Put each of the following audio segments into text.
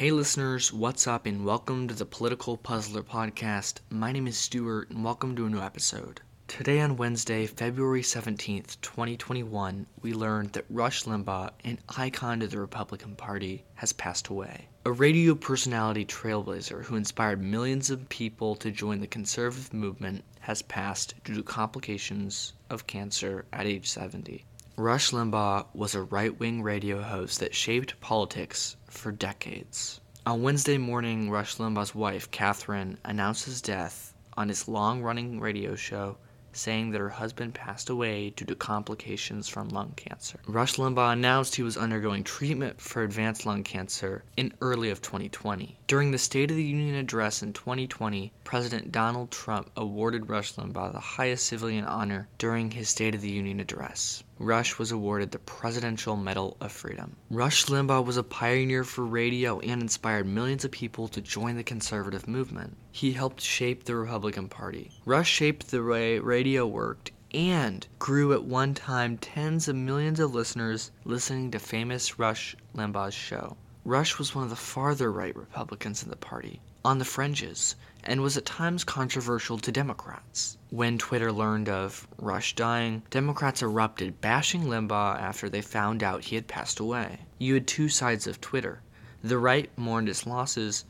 Hey listeners, what's up, and welcome to the Political Puzzler Podcast. My name is Stuart, and welcome to a new episode. Today, on Wednesday, February 17th, 2021, we learned that Rush Limbaugh, an icon to the Republican Party, has passed away. A radio personality trailblazer who inspired millions of people to join the conservative movement has passed due to complications of cancer at age 70. Rush Limbaugh was a right wing radio host that shaped politics for decades. On Wednesday morning, Rush Limbaugh's wife, Catherine, announced his death on his long running radio show saying that her husband passed away due to complications from lung cancer. Rush Limbaugh announced he was undergoing treatment for advanced lung cancer in early of 2020. During the State of the Union address in 2020, President Donald Trump awarded Rush Limbaugh the highest civilian honor during his State of the Union address. Rush was awarded the Presidential Medal of Freedom. Rush Limbaugh was a pioneer for radio and inspired millions of people to join the conservative movement. He helped shape the Republican Party. Rush shaped the way radio worked and grew at one time tens of millions of listeners listening to famous Rush Limbaugh's show. Rush was one of the farther right Republicans in the party, on the fringes, and was at times controversial to Democrats. When Twitter learned of Rush dying, Democrats erupted, bashing Limbaugh after they found out he had passed away. You had two sides of Twitter. The right mourned his losses,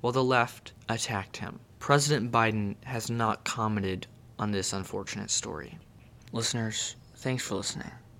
while the left attacked him. President Biden has not commented on this unfortunate story. Listeners, thanks for listening.